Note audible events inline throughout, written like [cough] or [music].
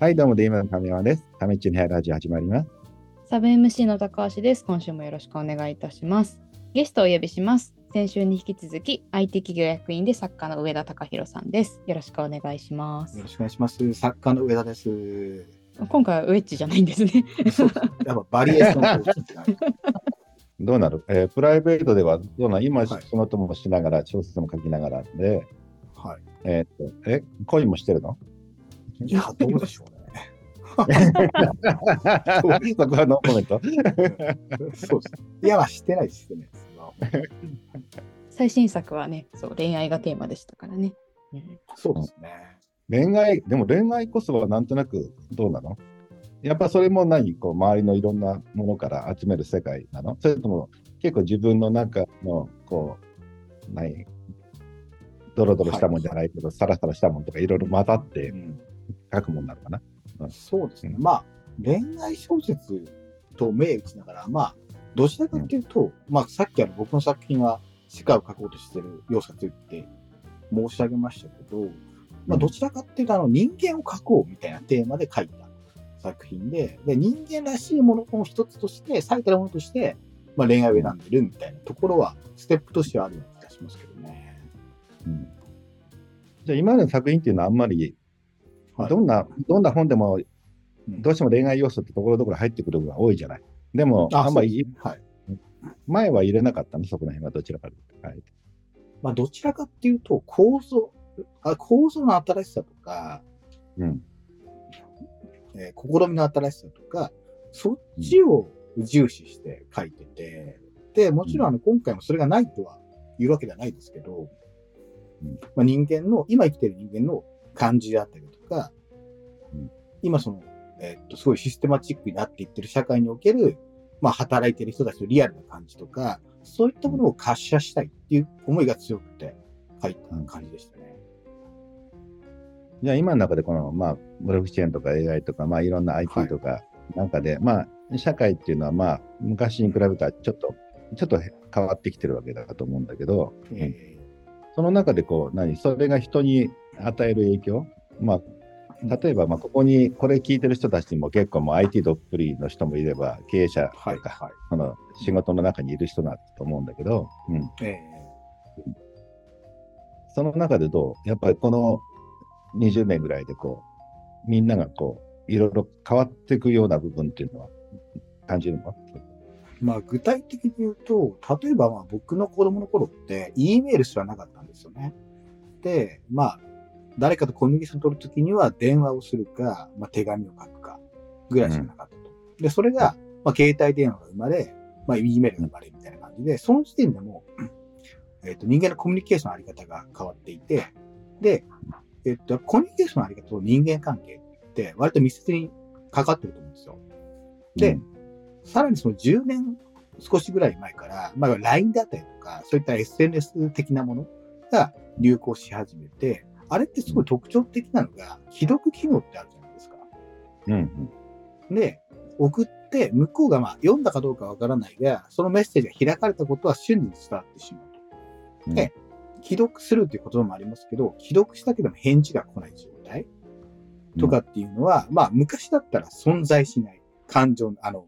はい、どうも、デイマン亀山です。亀っちに入るラジオ始まります。サブ MC の高橋です。今週もよろしくお願いいたします。ゲストをお呼びします。先週に引き続き IT 企業役員で作家の上田隆弘さんです。よろしくお願いしますよろ。しくお願いします。作家の上田です。今回はウェッジじゃないんですね。やっぱバリエーション [laughs] どうなる、えープライベートではどうなる？今、はいそのともしながら、小説も書きながらで、はい。えーっと、え、恋もしてるの？いや、どうでしょうね。そこはノーコメント。そうです。いや、まあしてないです、してないです。最新作はね、そう恋愛がテーマでしたからね。そうですね。恋愛、でも恋愛こそはなんとなくどうなのやっぱそれも何こう周りのいろんなものから集める世界なのそれとも結構自分の中のこう何ドロドロしたもんじゃないけど、サラサラしたもんとかいろいろ混ざってうん書くもんなのかな？そうですね。まあ、恋愛小説と銘打ちながら、まあ、どちらかっていうと、まあ、さっきあの僕の作品は世界を書こうとしてる要素が強て申し上げましたけど、まあ、どちらかっていうと、あの、人間を書こうみたいなテーマで書いた作品で、で、人間らしいものの一つとして、最たるものとして、まあ、恋愛を選んでるみたいなところは、ステップとしてはあるような気がしますけどね。うん。じゃあ今までの作品っていうのはあんまり、はいどんな、どんな本でも、うんどうしても恋愛要素ってところどころ入ってくる部分が多いじゃない。でも、あんまり、はい。前は入れなかったの、そこら辺はどちらかというと。はいまあ、どちらかっていうと、構造、あ構造の新しさとか、うん。えー試みの新しさとか、そっちを重視して書いてて、で、もちろんあの今回もそれがないとは言うわけではないですけど、うんまあ、人間の、今生きてる人間の感じであったりとか、うん。今その、えーっと、すごいシステマチックになっていってる社会における、まあ、働いてる人たちのリアルな感じとか、そういったものを滑車したいっていう思いが強くて書いた感じでしたね。じゃあ今の中でこの、まあ、ブロックチェーンとか AI とか、まあいろんな IT とかなんかで、まあ社会っていうのはまあ昔に比べたらちょっと、ちょっと変わってきてるわけだと思うんだけど、えその中でこう、何、それが人に与える影響？まあ、例えば、まあ、ここに、これ聞いてる人たちにも結構もう IT どっぷりの人もいれば、経営者とか、ーはい、はい。その仕事の中にいる人だと思うんだけど、うん、えその中でどう？やっぱりこの20年ぐらいでこう、みんながこう、いろいろ変わっていくような部分っていうのは感じるの？まあ具体的に言うと、例えばまあ僕の子供の頃って E メールすらなかったんですよね。で、まあ誰かとコミュニケーション取るときには電話をするか、まあ手紙を書くかぐらいしかなかったと。で、それが、まあ携帯電話が生まれ、まあ E メールが生まれみたいな感じで、その時点でもう、えっ、と人間のコミュニケーションのあり方が変わっていて、で、えっ、と、コミュニケーションのあり方と人間関係って割と密接にかかってると思うんですよ。で、さらにその10年少しぐらい前から、まあ LINE だったりとか、そういった SNS 的なものが流行し始めて、あれってすごい特徴的なのが、既読機能ってあるじゃないですか。うん、うん、で、送って、向こうがまあ読んだかどうかわからないが、そのメッセージが開かれたことは瞬時に伝わってしまうと。うんで既読するっていう言葉もありますけど、既読したけども返事が来ない状態とかっていうのは、まあ昔だったら存在しない感情の、あの、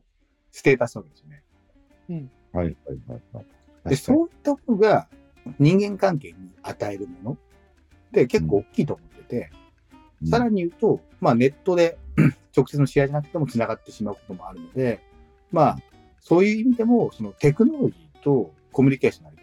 ステータスなわけですよね。はい、はい、はいはい。で、そういったものが人間関係に与えるもので結構大きいと思ってて、うん。さらに言うと、まあネットで [clears throat] 直接の試合じゃなくても繋がってしまうこともあるので、まあそういう意味でも、そのテクノロジーとコミュニケーションのあり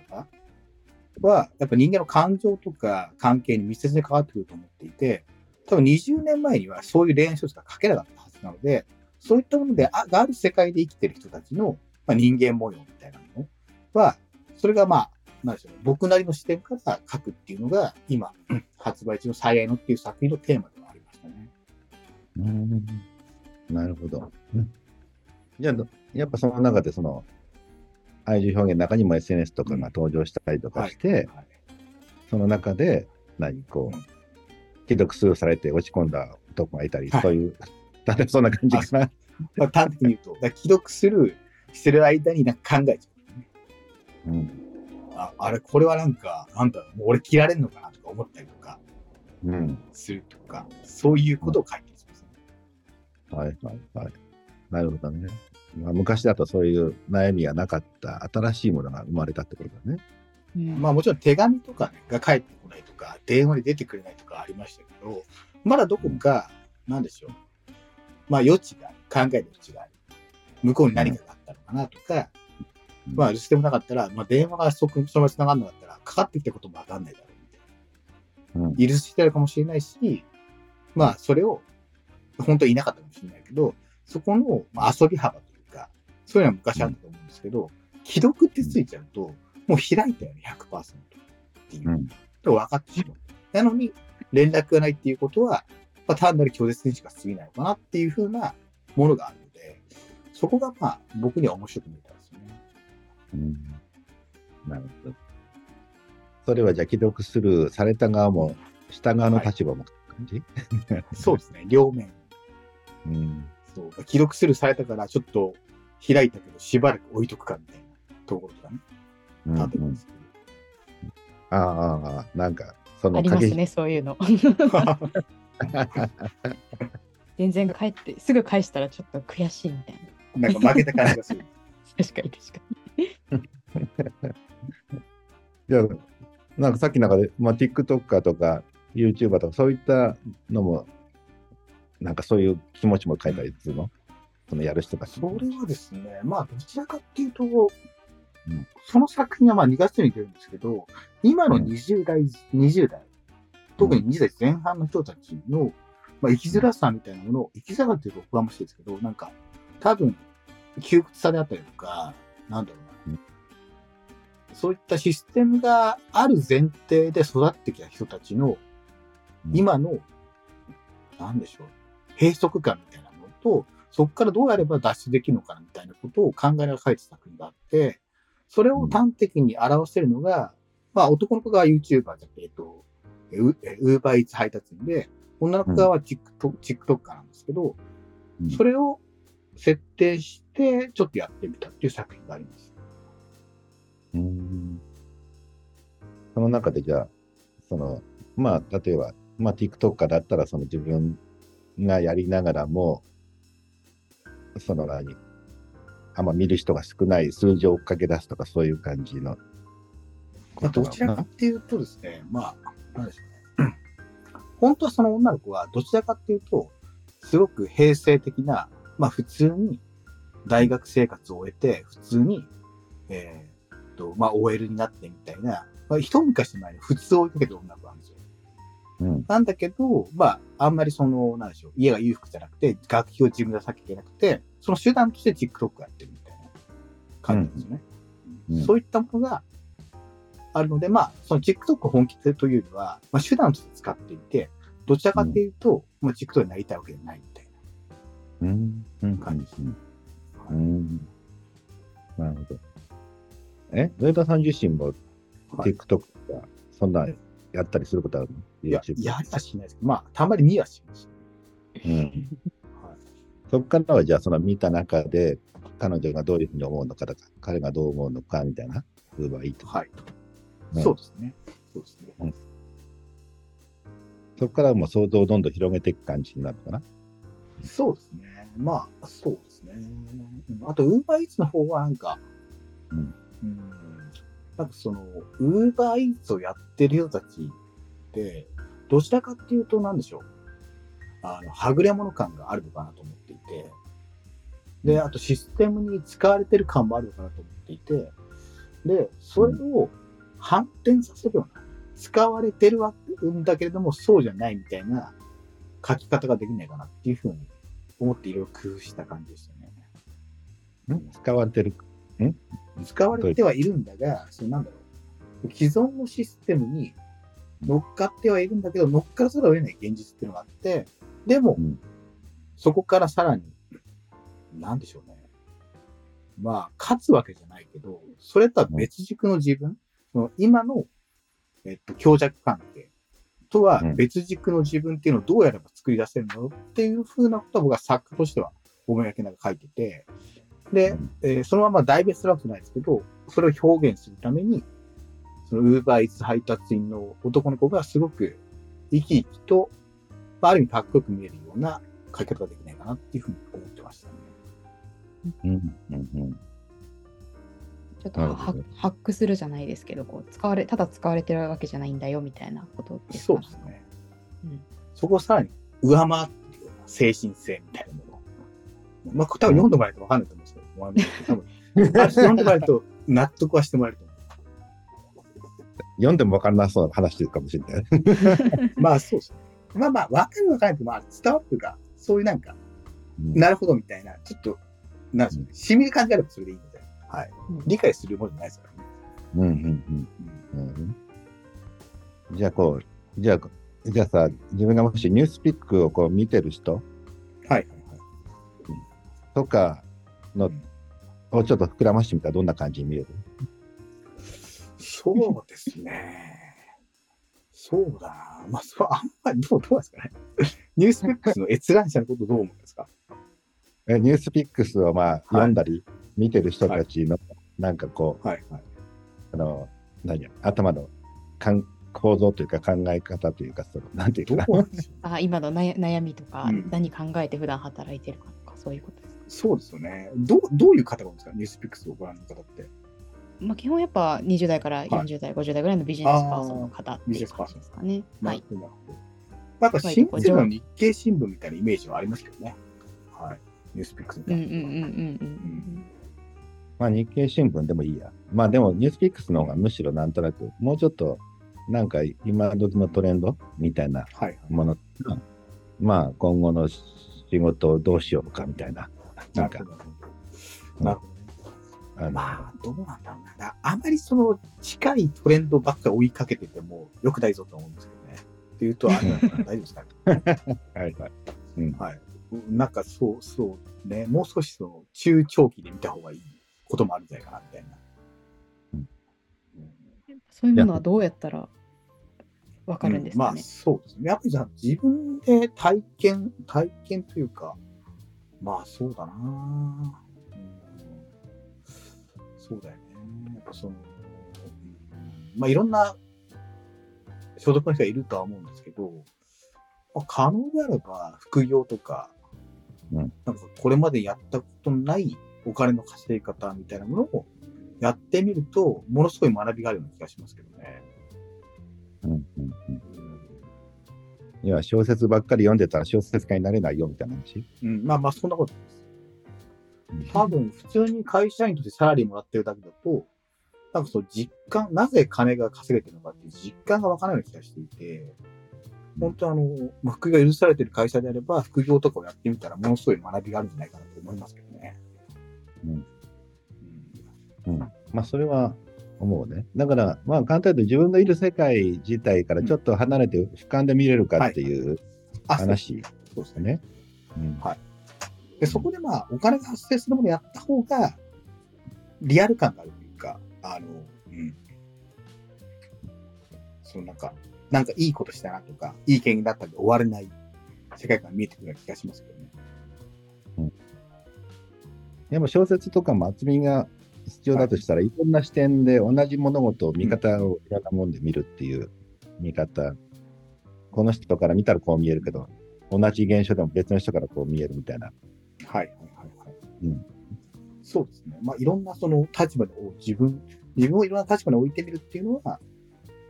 方は、やっぱ人間の感情とか関係に密接に関わってくると思っていて、多分20年前にはそういう恋愛小説が書けなかったはずなので、そういったもので、あがある世界で生きてる人たちの、まあ、人間模様みたいなものは、それがまあ、なんでしょうね、僕なりの視点から書くっていうのが、今、[clears throat] 発売中の最愛のっていう作品のテーマでもありましたね。うんなるほど。うんじゃあ、やっぱその中でその、愛情表現の中にも SNS とかが登場したりとかして、はいその中で、何、こうんう、既読スルーされて落ち込んだ男がいたり、はいそういう、例えばそんな感じかな。まあ、端的に言うと、既読する、してる間になんか考えちゃう。うん。あ、あれ、これはなんか、なんだろう、もう俺切られんのかなとか思ったりとかうん。するとか、そういうことを書いてるんですね。はいはいはい。なるほどね。まあ、昔だとそういう悩みがなかった新しいものが生まれたってことだね。うんまあもちろん手紙とか、ね、が返ってこないとか、電話に出てくれないとかありましたけど、まだどこか、なんでしょう。まあ余地がある、考える余地がある。向こうに何かがあったのかなとか、うんまあ留守でもなかったら、まあ電話がそこそのまま繋がんなかったら、かかってきたこともわかんないだろうみたいな。うん居留守してるかもしれないし、まあそれを、本当にいなかったかもしれないけど、そこのまあ遊び幅というか、そういうのは昔あったと思うんですけど、既読ってついちゃうと、もう開いたよね、100%っていう。うんと分かってしまう。なのに、連絡がないっていうことは、まあ、単なる拒絶にしか過ぎないのかなっていうふうなものがあるので、そこがまあ、僕には面白く見えた。うんなるほど。それはじゃあ既読スルーされた側も、下側の立場も感じ、[laughs] そうですね、両面。うんそう。既読するされたから、ちょっと開いたけど、しばらく置いとくかみたいなところとかね。うん例えばですけああああ、なんか、そあの影りますね、そういうの。[laughs] 全然帰って、すぐ返したらちょっと悔しいみたいな。どなんか負けた感じがする。[laughs] 確かに確かに。[laughs] いや、なんかさっきの中で、まあ、TikToker とか YouTuber とかそういったのも、なんかそういう気持ちも書いたりするの？そのやる人たち。それはですね、まあ、どちらかっていうと、ん。その作品はまあ2月に出るんですけど、今の20代、20代、特に20代前半の人たちの、まあ、生きづらさみたいなものを、生きづらさっていうとおこがましいですけど、なんか、多分、窮屈さであったりとか、なんだろうそういったシステムがある前提で育ってきた人たちの、うん。今の、なんでしょう、閉塞感みたいなものと、そこからどうやれば脱出できるのかなみたいなことを考えながら書いてた作品があって、それを端的に表せるのが、まあ男の子が YouTuber じゃえっと、ウーバーイーツ配達員で、女の子側は TikTok、TikToker なんですけど、うん。それを設定して、ちょっとやってみたっていう作品があります。うんその中でじゃあ、その、まあ、例えば、まあ、TikToker だったら、その自分がやりながらも、その何、あんま見る人が少ない数字を追っかけ出すとか、そういう感じの、どちらかっていうとですね、まあ、なんでしょうね。本当はその女の子はどちらかっていうと、すごく平成的な、まあ普通に大学生活を終えて、普通に、えーと、まあ OL になってみたいな、まあ一昔前に普通を追いかけてる女の子なんですよ。うん。なんだけど、まあ、あんまりその、なんでしょう、家が裕福じゃなくて、学費を自分でさなきゃいけなくて、その手段として TikTok やってるみたいな感じですよね。うん。そういったものがあるので、まあ、その TikTok を本気でというよりは、まあ、手段として使っていて、どちらかっていうと、まあ、TikTok になりたいわけじゃないみたいうん。うん。な感じですね。うん。なるほど。え上田さん自身もはい TikTok とか、そんなやったりすることあるの？いや、やりはしないですけど、まあ、たまに見はします。うん。はいそこからはじゃあその見た中で彼女がどういうふうに思うのかとか、彼がどう思うのかみたいな、ウーバーイート。はい。ねそうですね。そうですね。そこからもう想像をどんどん広げていく感じになるのかな？そうですね。まあ、そうですね。うんあと、ウーバーイーツの方はなんか、うんうんなんかその、ウーバーイーツをやってる人たちって、どちらかっていうと、なんでしょう。あの、はぐれ者感があるのかなと思っていて、で、あとシステムに使われてる感もあるのかなと思っていて、で、それを反転させるような、使われてるわんだけれども、そうじゃないみたいな書き方ができないかなっていうふうに思っていろいろ工夫した感じでしたね。ん使われてる。使われてはいるんだが、そのなんだろう。既存のシステムに乗っかってはいるんだけど、乗っからざるを得ない現実っていうのがあって、でも、うんそこからさらに、なんでしょうね。まあ、勝つわけじゃないけど、それとは別軸の自分、その今の、えっと、強弱関係とはうん別軸の自分っていうのをどうやれば作り出せるのっていうふうなことは僕は作家としては思いがけなく書いてて、で、うんえーそのまま代別するわけじゃないですけど、それを表現するために、そのウーバーイーツ配達員の男の子がすごく生き生きと、まあ、ある意味かっこよく見えるような書き方ができないかなっていうふうに思ってましたね。うんうんうんちょっとハックするじゃないですけど、こう使われただ使われてるわけじゃないんだよみたいなことですか？そうですね。うんそこをさらに上回ってるような精神性みたいなもの。まあ、多分読んでもらえると分かんないと思うんですけど、わない多分、読んでもらえると納得はしてもらえると思読んでも分からなそうな話してるかもしれない。う。[laughs] まあ、そうですね。まあまあ、分かる分かんないと、まあ、伝わってるか、そういうなんか、うんなるほどみたいな、ちょっと、なんですよね、しみる感じがあればそれでいいので、はい。うん理解するものじゃないですからね。うんうんうんうんうんじゃあこう、じゃあ、じゃあさ、自分がもしニュースピックをこう見てる人はいはいはい。とかのをちょっと膨らましてみたらどんな感じに見える？そうですね。そうだな。まあ、そう、あんまり、どう、どうですかね。ニュースピックスの閲覧者のことどう思うんですか？えニュースピックスをまあい読んだり見てる人たちの、なんかこう、はいはい。あの、何や、頭の感構造というか考え方というか、その、なんていうどかな。[laughs] あ今の悩悩みとか、うん何考えて普段働いてるかとか、そういうことですか。そうですよね。どう、どういう方が多いんですか？ニュースピックスをご覧の方って。まあ、基本やっぱ20代からい40代、50代ぐらいのビジネスパーソンの方っていう感じですかね。は。ないなるほど。まあ、やっぱ新聞の日経新聞みたいなイメージはありますけどね。はい。ニュースピックスみたいな。うんうんうんうんうんまあ日経新聞でもいいや。まあでもニュースピックスの方がむしろなんとなく、もうちょっと、なんか今時のトレンドみたいなはいはい。ものが、まあ今後の仕事をどうしようかみたいな、なかなんるほ、ど。なるほどね。あの、まあ、どうなんだろうな。だあまりその近いトレンドばっか追いかけててもよくないぞと思うんですけどね。っていうと、あれなのかな大丈夫ですか？ね。[laughs] はいはい。はい。なんかそう、そうね。もう少しその中長期で見た方がいいこともあるんじゃないかな、みたいな。うんうんそういうものはどうやったらわかるんですまあかね。そうですね。やっぱりじゃあ自分で体験、体験というか、まあそうだな、うん、そうだよね。やっぱその、うん。まあいろんな所属の人がいるとは思うんですけど、まあ、可能であれば副業とか、うん。なんかこれまでやったことのないお金の稼ぎ方みたいなものをやってみると、ものすごい学びがあるような気がしますけどね。うんうんうん。いや、小説ばっかり読んでたら小説家になれないよみたいな話？うん、まあまあそんなことです。うん多分普通に会社員としてサラリーもらってるだけだと、なんかそう実感、なぜ金が稼げてるのかっていう実感がわからない気がしていて、本当あの、まあ副業が許されてる会社であれば、副業とかをやってみたらものすごい学びがあるんじゃないかなと思いますけどね。うんうんうん、まあそれは思うね。だから、まあ簡単に言うと自分のいる世界自体からちょっと離れて俯瞰で見れるかっていう話そうですね。はいで、そこでまあ、お金が発生するものをやった方が、リアル感があるというか、あの、うん。そのなんか、なんかいいことしたなとか、いい経験だったんで終われない世界観が見えてくるような気がしますけどね。でも小説とかも厚みが必要だとしたら、い、ろんな視点で同じ物事を見方をいろんなもんで見るっていう見方。この人から見たらこう見えるけど、同じ現象でも別の人からこう見えるみたいな。はいはいはいはい。うんそうですね。まあ、いろんなその立場を自分、自分をいろんな立場に置いてみるっていうのは、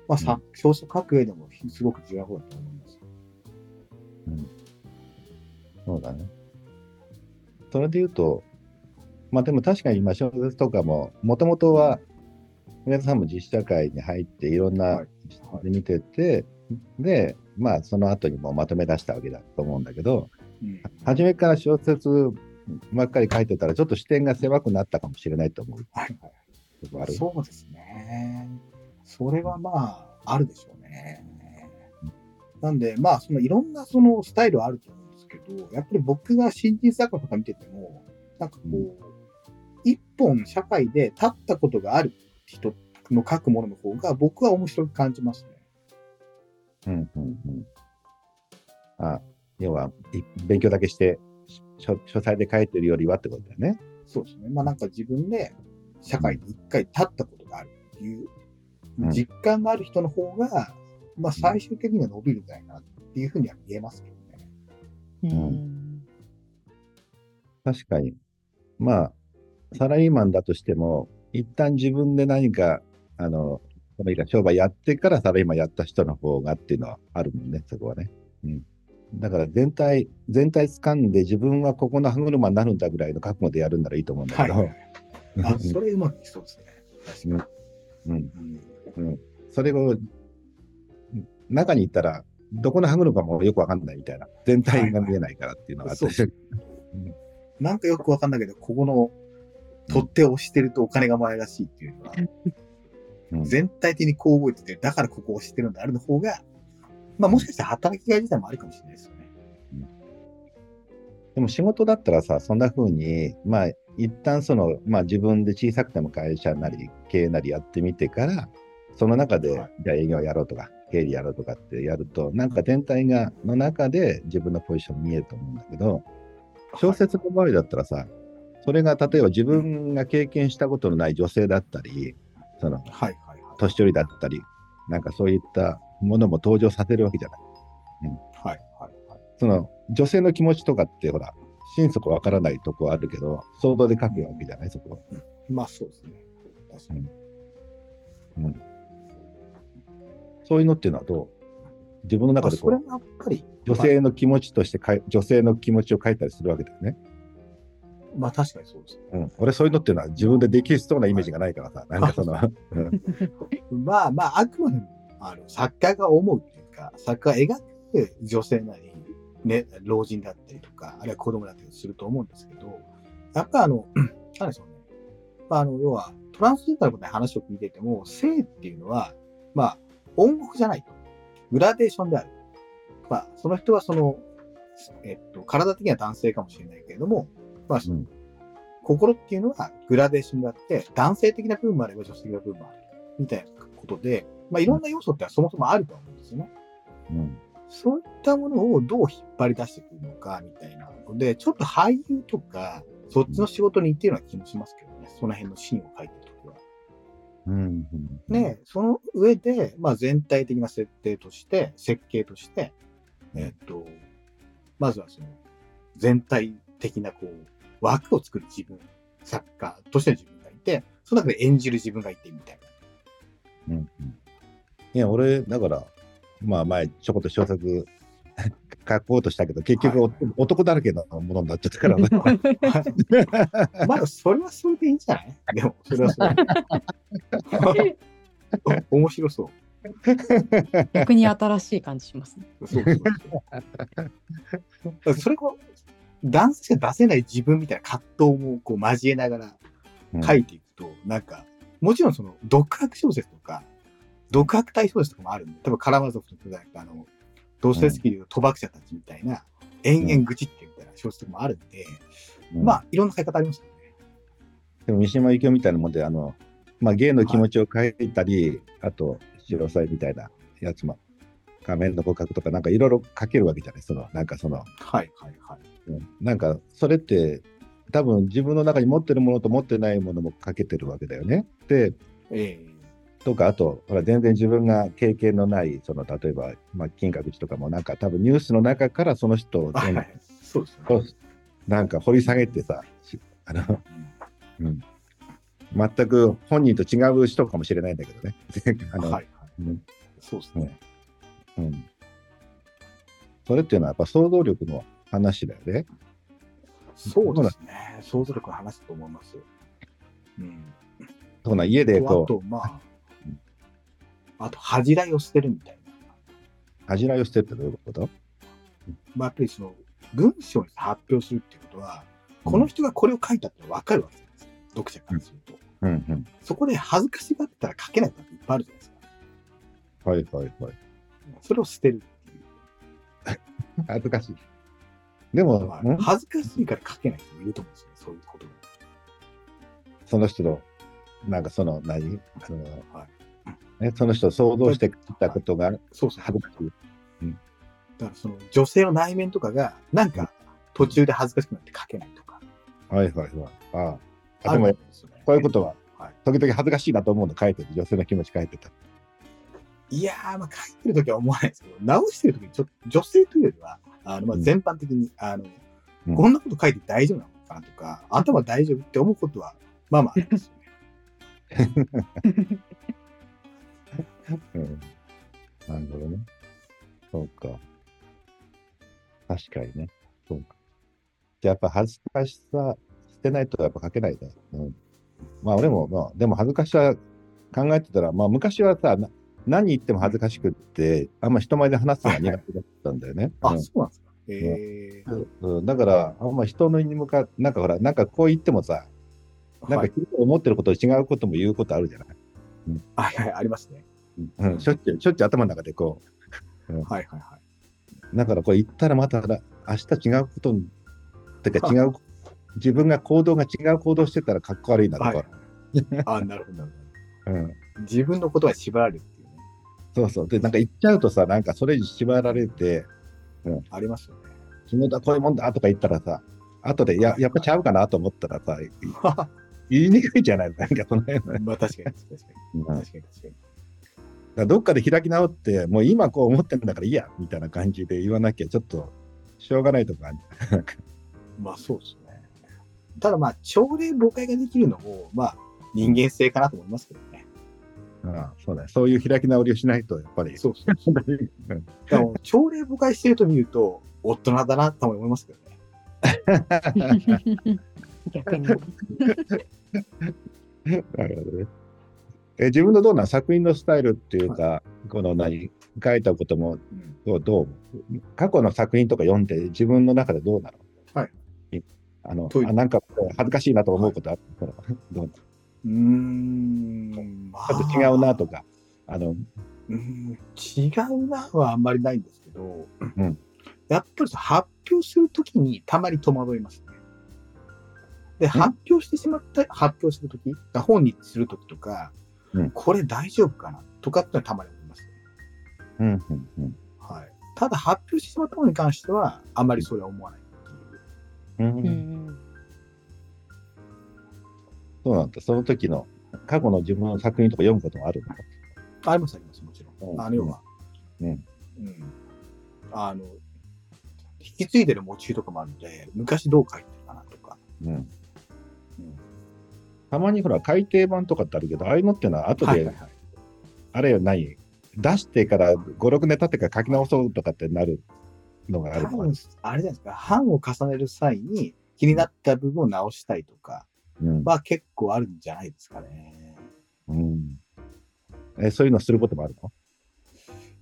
まあ、さ、小書く上でもすごく重要なことだと思います。そうだね。それで言うと、まあでも確かに今小説とかも、もともとは、上田さんも実社会に入っていろんなはいで見てて、で、まあその後にもまとめ出したわけだと思うんだけど、うん。初めから小説ばっかり書いてたら、ちょっと視点が狭くなったかもしれないと思うはいはい。そうですね。それはまあ、あるでしょうね。なんで、まあ、そのいろんなそのスタイルはあると思うんですけど、やっぱり僕が新人作家とか見てても、なんかこう、一本社会で立ったことがある人の書くものの方が僕は面白く感じますね。うんうんうん。あ、要は、い勉強だけして、書書斎で書いてるよりはってことだよね。そうですね。まあなんか自分で社会に一回立ったことがあるっていううん実感がある人の方が、まあ最終的には伸びるんじゃないかなっていうふうには見えますけどね。ううんん確かに。まあ、サラリーマンだとしても、一旦自分で何か、あの、その商売やってからサラリーマンやった人の方がっていうのはあるもんね、そこはね。うん。だから全体、全体掴んで自分はここの歯車になるんだぐらいの覚悟でやるんならいいと思うんだけど、はい。あ、それうまくいきそうですね。確かうん、に。うん。それを中に行ったら、どこの歯車もよくわかんないみたいな、全体が見えないからっていうのがあって、そうなんかよくわかんないけど、ここの取っ手を押してるとお金がもらしいっていうのは、うん。全体的にこう動いてて、だからここを押してるんだ、あるの方が、まあもしかしたら働きがい自体もあるかもしれないですよね。でも仕事だったらさ、そんな風に、まあ、一旦その、まあ自分で小さくても会社なり、経営なりやってみてから、その中で、はい。じゃあ営業やろうとか、経理やろうとかってやると、なんか全体が、の中で自分のポジション見えると思うんだけど、小説の場合だったらさ、それが例えば自分が経験したことのない女性だったり、その、はい。年寄りだったり、なんかそういったものも登場させるわけじゃない。はいはいはい。その女性の気持ちとかって、ほら、心底わからないとこあるけど、想像で書くわけじゃない、そこ。まあそうですね。確かに。うん。そういうのっていうのはどう？自分のまあ中でこう、それもやっぱり、女性の気持ちとしてかい、女性の気持ちを書いたりするわけだよね。まあ確かにそうですね。うん。俺そういうのっていうのは自分でできそうなイメージがないからさ、なんかその、うん [laughs] まあまあ、あくまでも、あの、作家が思うっていうか、作家が描く女性なり、ね、老人だったりとか、あるいは子供だったりすると思うんですけど、やっぱあの、[clears throat] なんでしょうね。まああの、要は、トランスジェンダーの話を聞いていても、性っていうのは、まあ、音楽じゃないと。グラデーションである。まあ、その人はその、えっと、体的には男性かもしれないけれども、まあ、うん心っていうのはグラデーションがあって、男性的な部分もあれば女性的な部分もある。みたいなことで、まあ、いろんな要素ってそもそもあると思うんですよね。うん。そういったものをどう引っ張り出してくるのか、みたいなので、ちょっと俳優とか、そっちの仕事に行ってるような気もしますけどね。その辺のシーンを書いてるときは。うん。うんね、その上で、まあ全体的な設定として、設計として、えっと、まずはその、全体的なこう、枠を作る自分、作家としての自分がいて、その中で演じる自分がいてみたいな。うんうんいや、俺、だから、まあ前、ちょこっと小説書こうとしたけど、結局、はい男だらけのものになっちゃったから、ね、[laughs] まあ、それはそれでいいんじゃない？でも、それはそれ [laughs] 面白そう。逆に新しい感じしますね。そうそうそう。[laughs] それを、男性しか出せない自分みたいな葛藤もこう交えながら書いていくと、なんか、もちろんその、独白小説とか、独白対小説とかもあるんで、多分カラマゾフとか、あの、ドストエフスキーでいう賭博者たちみたいな、延々愚痴ってみたいな小説とかもあるんで、うんまあ、いろんな書き方ありますよね。でも三島由紀夫みたいなもんで、あの、まあ、芸の気持ちを書いたり、あと、白菜みたいなやつも、仮面の告白とか、なんかいろいろ書けるわけじゃない、その、なんかその、はいはいはい。うんなんか、それって、多分自分の中に持ってるものと持ってないものも書けてるわけだよね。で、えとか、あと、ほら、全然自分が経験のない、その、例えば、まあ、金閣寺とかも、なんか、多分ニュースの中からその人をえはいはい。そうですね。なんか掘り下げてさ、しあの、うん、全く本人と違う人かもしれないんだけどね。[laughs] あのはいはい。うんそうですね。うん、それっていうのはやっぱ想像力の話だよね。そうですね。想像力の話だと思います。うん。そうな家でとあことまあ、あと、恥じらいを捨てるみたいな。う、恥じらいを捨てるってどういうこと？まあ、やっぱりその、文章に発表するっていうことは、この人がこれを書いたって分かるわけですか。読者からすると。うんうん。そこで恥ずかしがってたら書けないことっていっぱいあるじゃないですか。はいはいはい。それを捨てるっていう。[laughs] 恥ずかしい。でも、まあん？恥ずかしいから書けない人もいると思うんですよね。そういうことで。その人の、なんかその何、あのはね、その人想像してきたことがそうそう。恥ずかしい。だからその女性の内面とかが、なんか途中で恥ずかしくなって書けないとか。はいはいはい。ああ。あでも、ねこういうことは、はい時々恥ずかしいなと思うの書いてる。女性の気持ち書いてた。いやー、まあ書いてるときは思わないですけど、直してるときにちょっと女性というよりは、あの、まあうん全般的に、あの、うんこんなこと書いて大丈夫なのかなとか、頭大丈夫って思うことは、まあまあありますよね。[laughs] うん。なるほどね。そうか。確かにね。そうか。じゃあやっぱ恥ずかしさ捨てないとやっぱ書けないね。うん。まあ俺も、まあでも恥ずかしさ考えてたら、まあ昔はさ、な何言っても恥ずかしくって、あんま人前で話すのが苦手だったんだよね。あ、うん。そうなんですか。え。うん、だから、あんま人のに向かって、なんかほら、なんかこう言ってもさ、ー、なんかはい、思ってることと違うことも言うことあるじゃない？はいはい、ありますね。うん、しょっちゅう、しょっちゅう頭の中でこはいはいはい。う、だからこれ言ったらまたら明日違うことに、てか違う、自分が行動が違う行動してたらかっこ悪いなとか、はい。あ、なるほどなるほ [laughs] うん、ど。自分のことは縛られる。そうそう。で、なんか言っちゃうとさ、なんかそれに縛られて、ありますよね。仕事はこういうもんだとか言ったらさ、後で、や、やっぱちゃうかなと思ったらさ、[laughs] 言いにくいじゃない？[laughs] なんかその辺のね。まあ確かに確かに。確かに確かに。らどっかで開き直って、もう今こう思ってるんだからいいや、みたいな感じで言わなきゃ、ちょっと、しょうがないとか [laughs] まあそうですね。ただまあ、朝礼誤解ができるのも、まあ、人間性かなと思いますけどね。うん、そうだね。そういう開き直りをしないと、やっぱり。そうそうそう。うんでも、朝礼誤解してると見ると、大人だなと思いますけどね。[laughs] 逆に。なるほどね。え自分のどうなん作品のスタイルっていうか、この何、書いたこともうんどうどう？過去の作品とか読んで自分の中でどうなの？はい。あのどういうあなんか恥ずかしいなと思うことあったら、どう？うーん、まちょっと違うなとか、あの、うーん違うなはあんまりないんですけど、うんやっぱり発表するときにたまに戸惑いますね。で、発表してしまった、発表するとき、本にするときとか、うんこれ大丈夫かなとかってのはたまに思いますね。うん、うん、うんはい。ただ発表してしまったものに関しては、あまりそれは思わないっていう。うん。うんそうなんだ。その時の過去の自分の作品とか読むこともあるの？ありますあります、もちろん。うんあの、要は、うん。うん。あの、引き継いでるモチーフとかもあるので、昔どう書いてるかなとか。うん。うんたまにほら、改訂版とかってあるけど、ああいうのっていうのは後で、はいはいはい。あれよ、何出してから5、6年経ってから書き直そうとかってなるのがあるあれじゃないですか、版を重ねる際に気になった部分を直したいとかうん。は結構あるんじゃないですかね。うん。え、そういうのすることもあるの？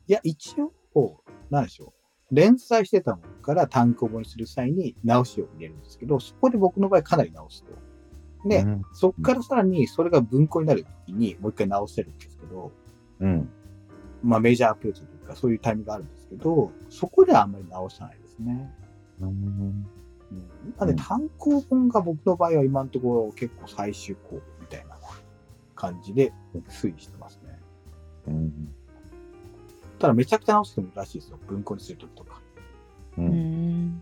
いや、一応、なんでしょう。連載してたものから単行本にする際に直しを入れるんですけど、そこで僕の場合かなり直すと。で、うんそこからさらにそれが文庫になるときにもう一回直せるんですけど、うん。まあメジャーアプローチというかそういうタイミングがあるんですけど、そこではあんまり直さないですね。うん。うん。なんで単行本が僕の場合は今のところ結構最終候補みたいな感じで推移してますね。うん。ただめちゃくちゃ直す人もいるらしいですよ。文庫にするときとか。う。うんん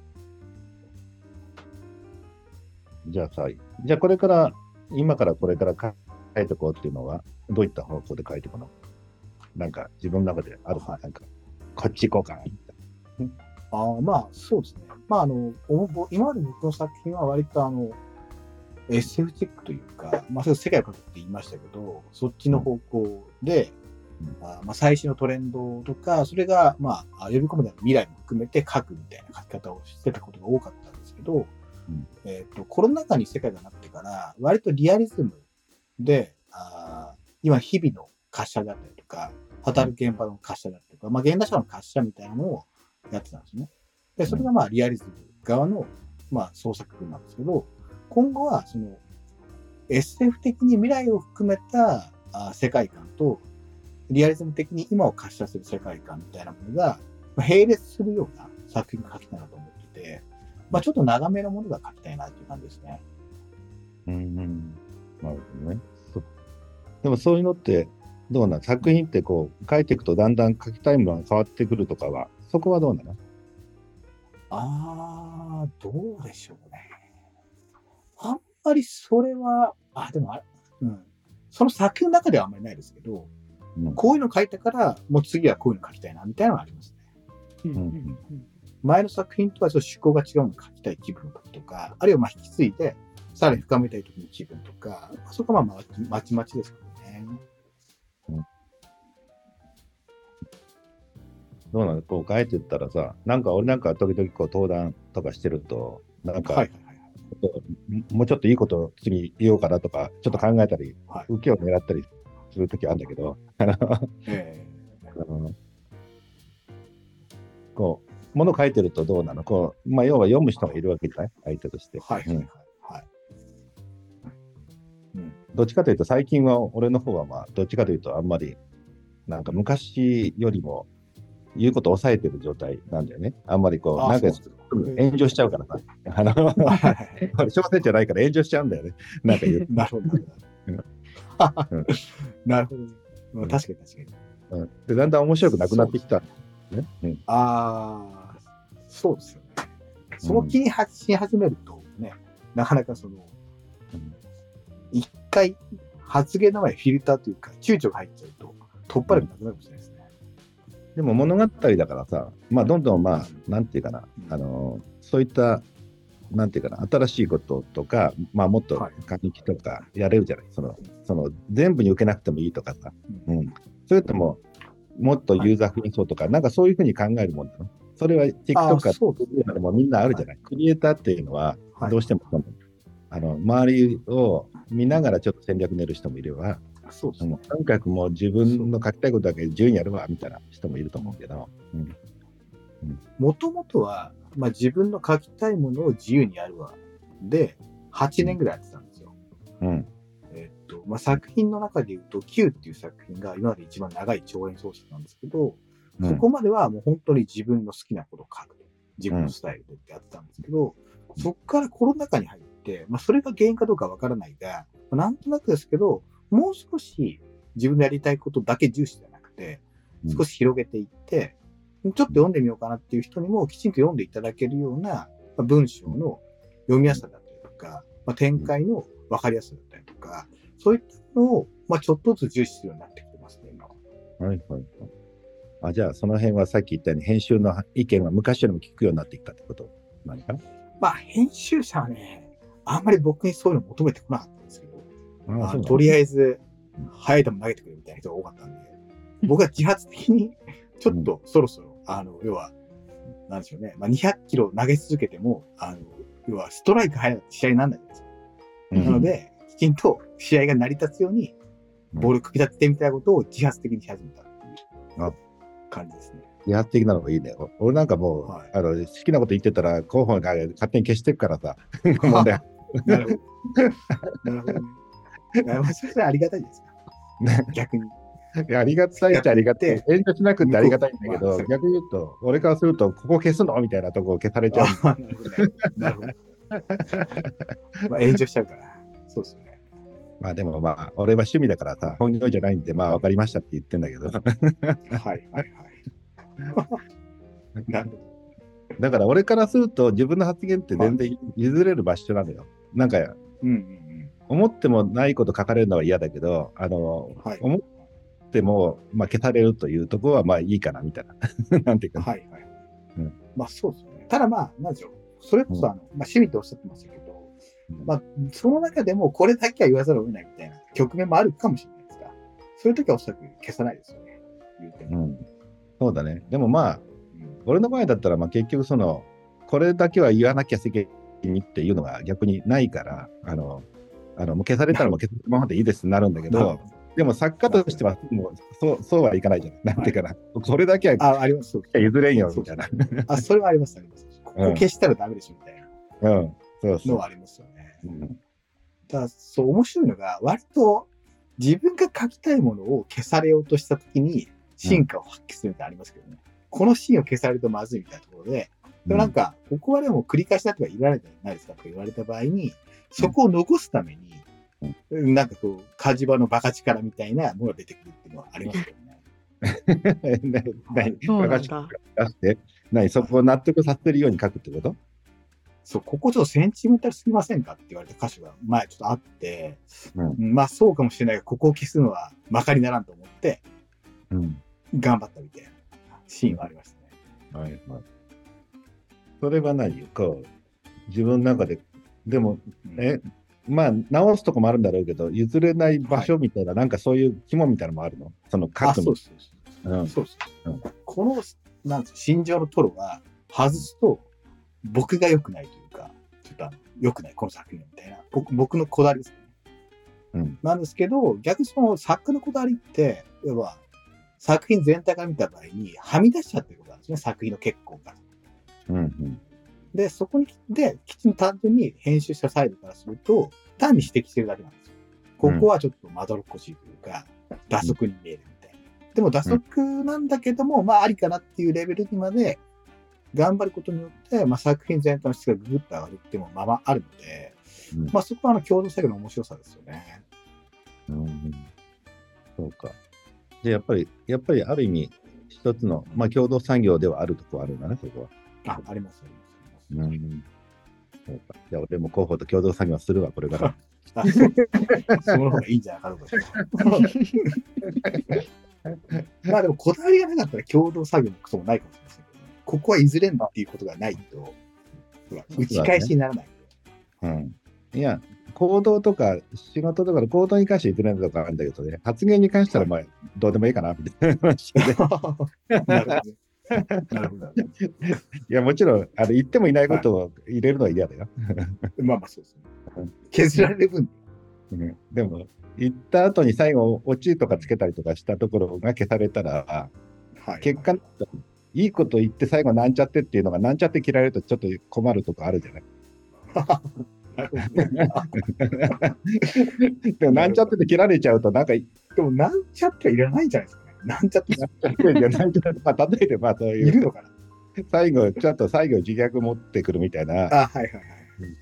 じゃあさ、じゃあこれから、今からこれから書いていこうっていうのは、どういった方向で書いていくの？なんか自分の中であるか、なんか、こっち行こうかな。ああ、まあそうですね。まああの、今まで僕の作品は割とあの、SF チェックというか、まあそれ世界を書くって言いましたけど、そっちの方向で、うんあまあ最新のトレンドとか、それがまあ、あ呼び込むで未来も含めて書くみたいな書き方をしてたことが多かったんですけど、うんえっ、と、コロナ禍に世界がなってから、割とリアリズムで、あー今日々の滑車だったりとか、働く現場の滑車だったりとか、まあ現代社会の滑車みたいなのをやってたんですね。で、それがまあリアリズム側の、まあ創作群なんですけど、今後はその SF 的に未来を含めた世界観と、リアリズム的に今を滑車する世界観みたいなものが、並列するような作品が書きたいなと思ってて、まあちょっと長めのものが書きたいなっていう感じですね。うんうん。なるほどね。でもそういうのって、どうなの作品ってこう、書いていくとだんだん書きたいものが変わってくるとかは、そこはどうなの？あー、どうでしょうね。あんまりそれは、あ、でもあれ、うん。その作品の中ではあんまりないですけど、うんこういうの書いたから、もう次はこういうの書きたいな、みたいなのはありますね。うんうんうん前の作品とはちょっと趣向が違うのを書きたい気分とか、あるいはまあ引き継いで、さらに深めたい時の気分とか、そこはまあまちまちですからね。どうなのこう書いてったらさ、なんか俺なんか時々こう登壇とかしてると、なんか、はい。もうちょっといいこと次言おうかなとか、ちょっと考えたり、はい。受けを狙ったりするときあるんだけど、[laughs] あのえ。あのこう、もの書いてるとどうなの？こう、まあ、要は読む人がいるわけじゃない？相手として。ーはいはい。うん。どっちかというと、最近は俺の方は、まあ、どっちかというと、あんまり、なんか昔よりも、言うことを抑えてる状態なんだよね。あんまりこう、なんか炎上しちゃうからさ。あの、[laughs] 小説じゃないから炎上しちゃうんだよね。なんか言う。[laughs] なるほど。うんなるほどね。まあ確かに確かに。うんで、だんだん面白くなくなってきた。ね。うん。ああ、そうですよね。その気に発し始めるとね、なかなかその、うん一回発言の前にフィルターというか、躊躇が入っちゃうと、突破力なくなるかもしれないですね。でも物語だからさ、まあ、どんどんまあ、なんていうかな、うんあの、そういった、なんていうかな、新しいこととか、まあ、もっとはい過激とかやれるじゃない。その、その、全部に受けなくてもいいとかさ。ううんん。それとも、もっとユーザーフリーそうとか、なんかそういうふうに考えるもんなの？それは TikTok あかそうでもみんなあるじゃない？クリエイターっていうのは、はいどうしてもあの、周りを見ながらちょっと戦略練る人もいれば、そうですね。とにかくもう自分の書きたいことだけ自由にやるわ、みたいな人もいると思うけど。うん。もともとは、まあ、自分の書きたいものを自由にやるわ。で、8年ぐらいやってたんですよ。うん。えっと、まあ、作品の中で言うと、Q っていう作品が今まで一番長い長編小説なんですけど、うんそこまではもう本当に自分の好きなことを書く。自分のスタイルでやってたんですけど、うんそこからコロナ禍に入って、まあ、それが原因かどうかわからないが、まあなんとなくですけど、もう少し自分でやりたいことだけ重視じゃなくて、うん少し広げていって、ちょっと読んでみようかなっていう人にもきちんと読んでいただけるようなまあ文章の読みやすさだったりとか、まあ、展開の分かりやすさだったりとか、そういったのを、まあ、ちょっとずつ重視するようになってきてますね、今は。はいはいはい。あじゃあ、その辺はさっき言ったように、編集の意見は昔よりも聞くようになってきたってことなのかな？まあ、編集者はね、あんまり僕にそういうの求めてこなかったんですけとりあええず、速い球投げてくれみたいな人が多かったんで、[laughs] 僕は自発的に、ちょっとそろそろ、あの、要は、なんでしょうね、まあ、200キロ投げ続けても、あの、要はストライク入らないと試合にならないじゃないですか。ずなの、で、きちんと試合が成り立つように、ボール組み立ててみたいなことを自発的にし始めた。っていうあ。感じですね。自発的なのがいいね。お俺なんかもう、はい。あの好きなこと言ってたら、候補が勝手に消していくからさ、[laughs] 問題なるほど。なるほどね。[laughs] まありがたいですか。逆に。ありがたいっちゃありがたい。遠慮しなくてありがたいんだけど逆に言うと、俺からすると、ここ消すの？みたいなとこを消されちゃう。あなるほど。[laughs] まあ、炎上しちゃうから。そうですよね。まあでもまあ、俺は趣味だからさ、本業じゃないんで、まあ分かりましたって言ってんだけど。はいはいはい。[laughs] なるほど。だから俺からすると、自分の発言って全然譲れる場所なのよ。なんか、うんうん思ってもないこと書かれるのは嫌だけど、あの、うん。はい。思っても、まあ、消されるというところは、まあいいかな、みたいな。[laughs] なんていうか、はいはい。うんまあそうですよね。ただまあ、なんでしょう。それこそあの、まあ趣味とおっしゃってましたけど、うんまあ、その中でもこれだけは言わざるを得ないみたいな局面もあるかもしれないですが、そういう時はおそらく消さないですよね。言うても。うん。そうだね。でもまあ、うん俺の場合だったら、まあ結局その、これだけは言わなきゃ責任っていうのが逆にないから、あの、あのもう消されたらもう消されたままでいいですってなるんだけど、[laughs] でも作家としてはもうそうそうはいかないじゃん。なんていうかな、これだけはあ、あります。譲れんよみたいな。あ、それはあります、あります。ここ消したらダメでしょ、みたいなうん、そうそう。のはありますよね。うんただ、そう、面白いのが、割と自分が書きたいものを消されようとしたときに、進化を発揮するってありますけどね。このシーンを消されるとまずいみたいなところで、でもなんか、ここはでも繰り返しだとか言われたじゃないですかとか言われた場合に、そこを残すために、なんかこう、火事場のバカ力みたいなものが出てくるっていうのはありますけどね。[laughs] な何バカし出して、何そこを納得させるように書くってこと？そう、ここちょっとセンチメンタルすぎませんかって言われた歌詞が前ちょっとあって、うんうんまあそうかもしれないが、ここを消すのはまかりならんと思って、うん。頑張ったみたいなシーンはありましたね。はいはい。それは何こう、自分の中で、でも、うん。え、まあ、直すとこもあるんだろうけど、譲れない場所みたいな、なんかそういう肝みたいなのもあるの？そのあ、核の。そうこの、なんです心情のトロは、外すと、僕が良くないというか、ちょっと良くない、この作品みたいな。僕僕のこだわりですね。うん。なんですけど、逆にその作家のこだわりって、要は、作品全体から見た場合に、はみ出しちゃってることなんですね、作品の結構から。うんうんで、そこに、で、きちんと単純に編集者サイドからすると、単に指摘してるだけなんですよ。ここはちょっとまどろっこしいというか、打足に見えるみたいな。でも打足なんだけども、まあありかなっていうレベルにまで頑張ることによって、まあ作品全体の質がぐぐっと上がるっていうのもままあるので、うんまあそこはあの共同作業の面白さですよね。うんうんそうか。で、やっぱり、やっぱりある意味、一つの、まあ、共同産業ではあるとこあるんだね、そこは。あ、あります、あります。うん。そうか。じゃあ、俺も候補と共同作業するわ、これから。あその方がいいんじゃないかと。まあでも、こだわりがなかったら共同作業のこともないかもしれませんけどね。ここは譲れんっていうことがないと、打ち返しにならない。うん。いや、行動とか、仕事とかの行動に関して言ってないとかあるんだけどね、発言に関しては、まあ、どうでもいいかな、みたいな話で。[laughs] なるほどね。なるほど。[laughs] いや、もちろん、あの言ってもいないことを入れるのは嫌だよ。まあまあそうですね。削られる分、うんでも、言った後に最後、オチとかつけたりとかしたところが消されたら、はい。結果、いいこと言って最後なんちゃってっていうのがなんちゃって切られるとちょっと困るとこあるじゃない？[laughs] でもなんちゃってって切られちゃうとなんか、いでも、なんちゃってはいらないんじゃないですかね。なんちゃってやなんちゃって、まあ、例えてまあそういう、いるのかな？最後、ちょっと最後自虐持ってくるみたいな。あ、はいはいはい。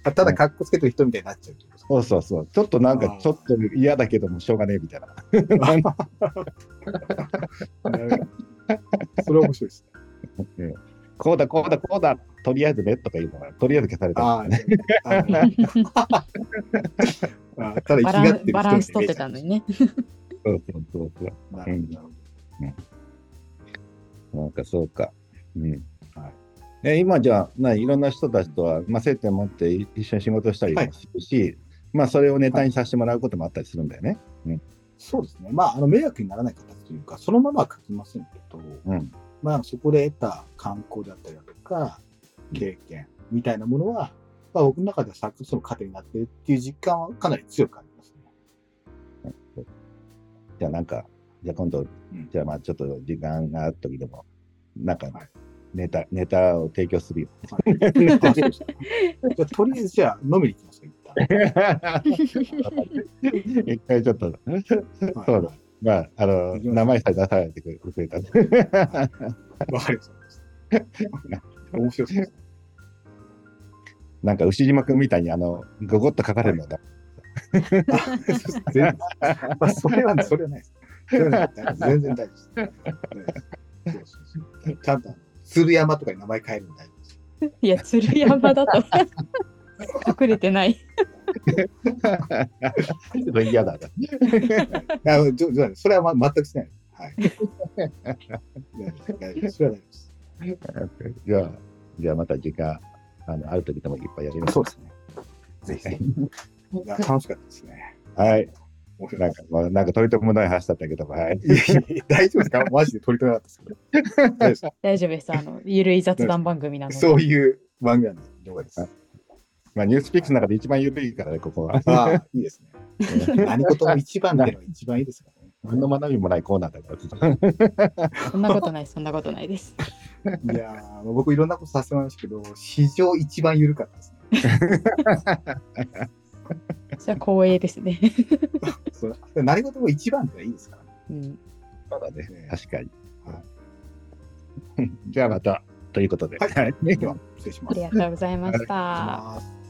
あただ、格好つけてる人みたいになっちゃうってことですか？そうそうそう。ちょっとなんかちょっと嫌だけどもしょうがねえみたいな。[laughs] それは面白いですね。こうだ、こうだ、こうだ、とりあえずねとか言うのが、とりあえず消された。ああ [laughs] あただ、生きバランがってる人バランス取ってたのにね。そうそうそうそう。なるほどなるほなんかそうか。うん。はいえ今じゃあ、ないいろんな人たちとは、まあ、接点持ってい一緒に仕事したりもするし、まあ、それをネタにさせてもらうこともあったりするんだよね。そうですね。まあ、あの、迷惑にならない形というか、そのままは書きませんけど、うん。まあ、そこで得た観光だったりだとか、経験みたいなものは、まあ、僕の中では作家との糧になってるっていう実感はかなり強くありますね。じゃあなんか、じゃあ今度、んじゃあまあちょっと時間がある時でも、なんかはいネタ、ネタを提供するよ。[laughs] とりあえず、じゃあ、飲みに行きますか、一 [laughs] 一回ちょっと、旦。そうだ。まあ、あの、名前さえ出さないでくれたんで。わかりました。面白そうですね。なんか牛島くんみたいに、あの、ごごっと書かれるのだ。あ全然まあ、それはね、それはないです。それはない全然大丈夫です。大丈夫ですそうそうそうちゃんと、鶴山とかに名前変えるの大丈夫です。いや、鶴山だと隠れてない。ちょっと嫌だな。あじょじょそれは、ま、全くしない。はい。それは大丈夫です。じゃあ、じゃあまた時間、あの、ある時でもいっぱいやります。そうですね。ぜひぜひ。楽しかったですね。はい。[laughs] なんか、まあ、なんか取り留めもない話だったけども、はい。大丈夫ですか？マジで取り留めなかったですけど。大丈夫です。あの、ゆるい雑談番組なので。そういう番組なんで、了解です。まあ、ニュースピックスの中で一番緩いからね、ここは。ああ、いいですね。[laughs] 何事も一番っていうのが一番いいですからね。何の学びもないコーナーだからちょっと。そんなことない、そんなことないです。いやー僕いろんなことさせてもらいましたけど、史上一番緩かったですね。[laughs] じゃあ光栄ですね。そう何事も一番っていいですからね。うん、そうだねね。確かには。[laughs] じゃあまた、ということで。はい [laughs] はいでは、失礼します。ありがとうございました。失礼します